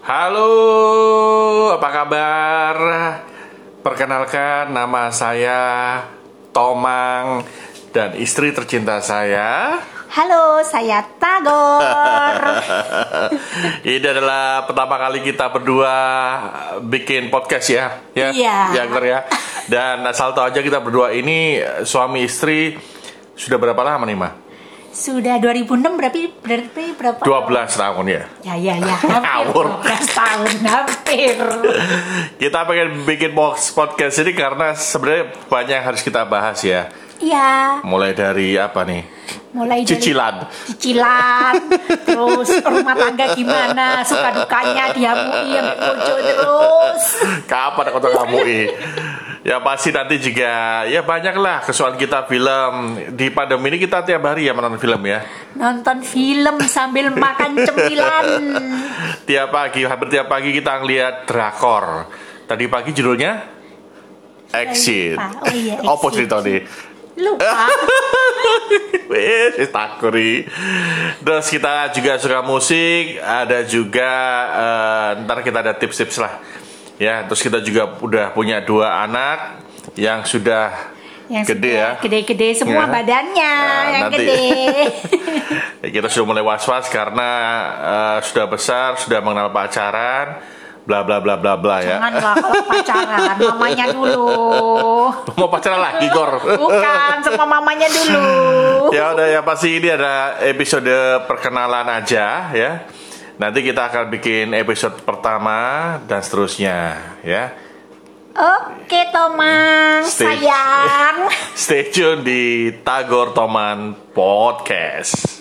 Halo, apa kabar? Perkenalkan nama saya Tomang dan istri tercinta saya. Halo, saya Tagor. Ini adalah pertama kali kita berdua bikin podcast ya, ya, Iya. ya, ya. Dan asal tahu aja kita berdua ini suami istri sudah berapa lama nih, Ma? Sudah 2006 berarti berarti berapa? 12 tahun ya. Ya ya ya. Hampir Ngawur. 12 tahun hampir. Kita pengen bikin box podcast ini karena sebenarnya banyak yang harus kita bahas ya. Iya, Mulai dari apa nih? mulai dari Cicilan. cicilan, terus rumah tangga gimana, suka dukanya diamui yang bojo terus. Kapan aku tahu kamu i? Ya pasti nanti juga ya banyak lah kesukaan kita film di pandemi ini kita tiap hari ya menonton film ya Nonton film sambil makan cemilan. tiap pagi hampir tiap pagi kita ngeliat drakor tadi pagi judulnya Exit. Oh iya, apa Exit. cerita nih Lupa. Wes, takuri. Terus kita juga suka musik, ada juga eh, ntar kita ada tips-tips lah. Ya, terus kita juga udah punya dua anak yang sudah Yang gede ya. Gede-gede semua Ya. badannya Nah, yang nanti- gede. Ya, kita sudah mulai was-was karena eh, sudah besar, sudah mengenal pacaran, bla bla bla bla bla ya. Janganlah kalau pacaran, mamanya dulu. Mau pacaran lagi, Gor. Bukan, sama mamanya dulu. ya udah ya pasti ini ada episode perkenalan aja ya. Nanti kita akan bikin episode pertama dan seterusnya ya. Oke, Tomang, Stay- sayang. Stay tune di Tagor Toman Podcast.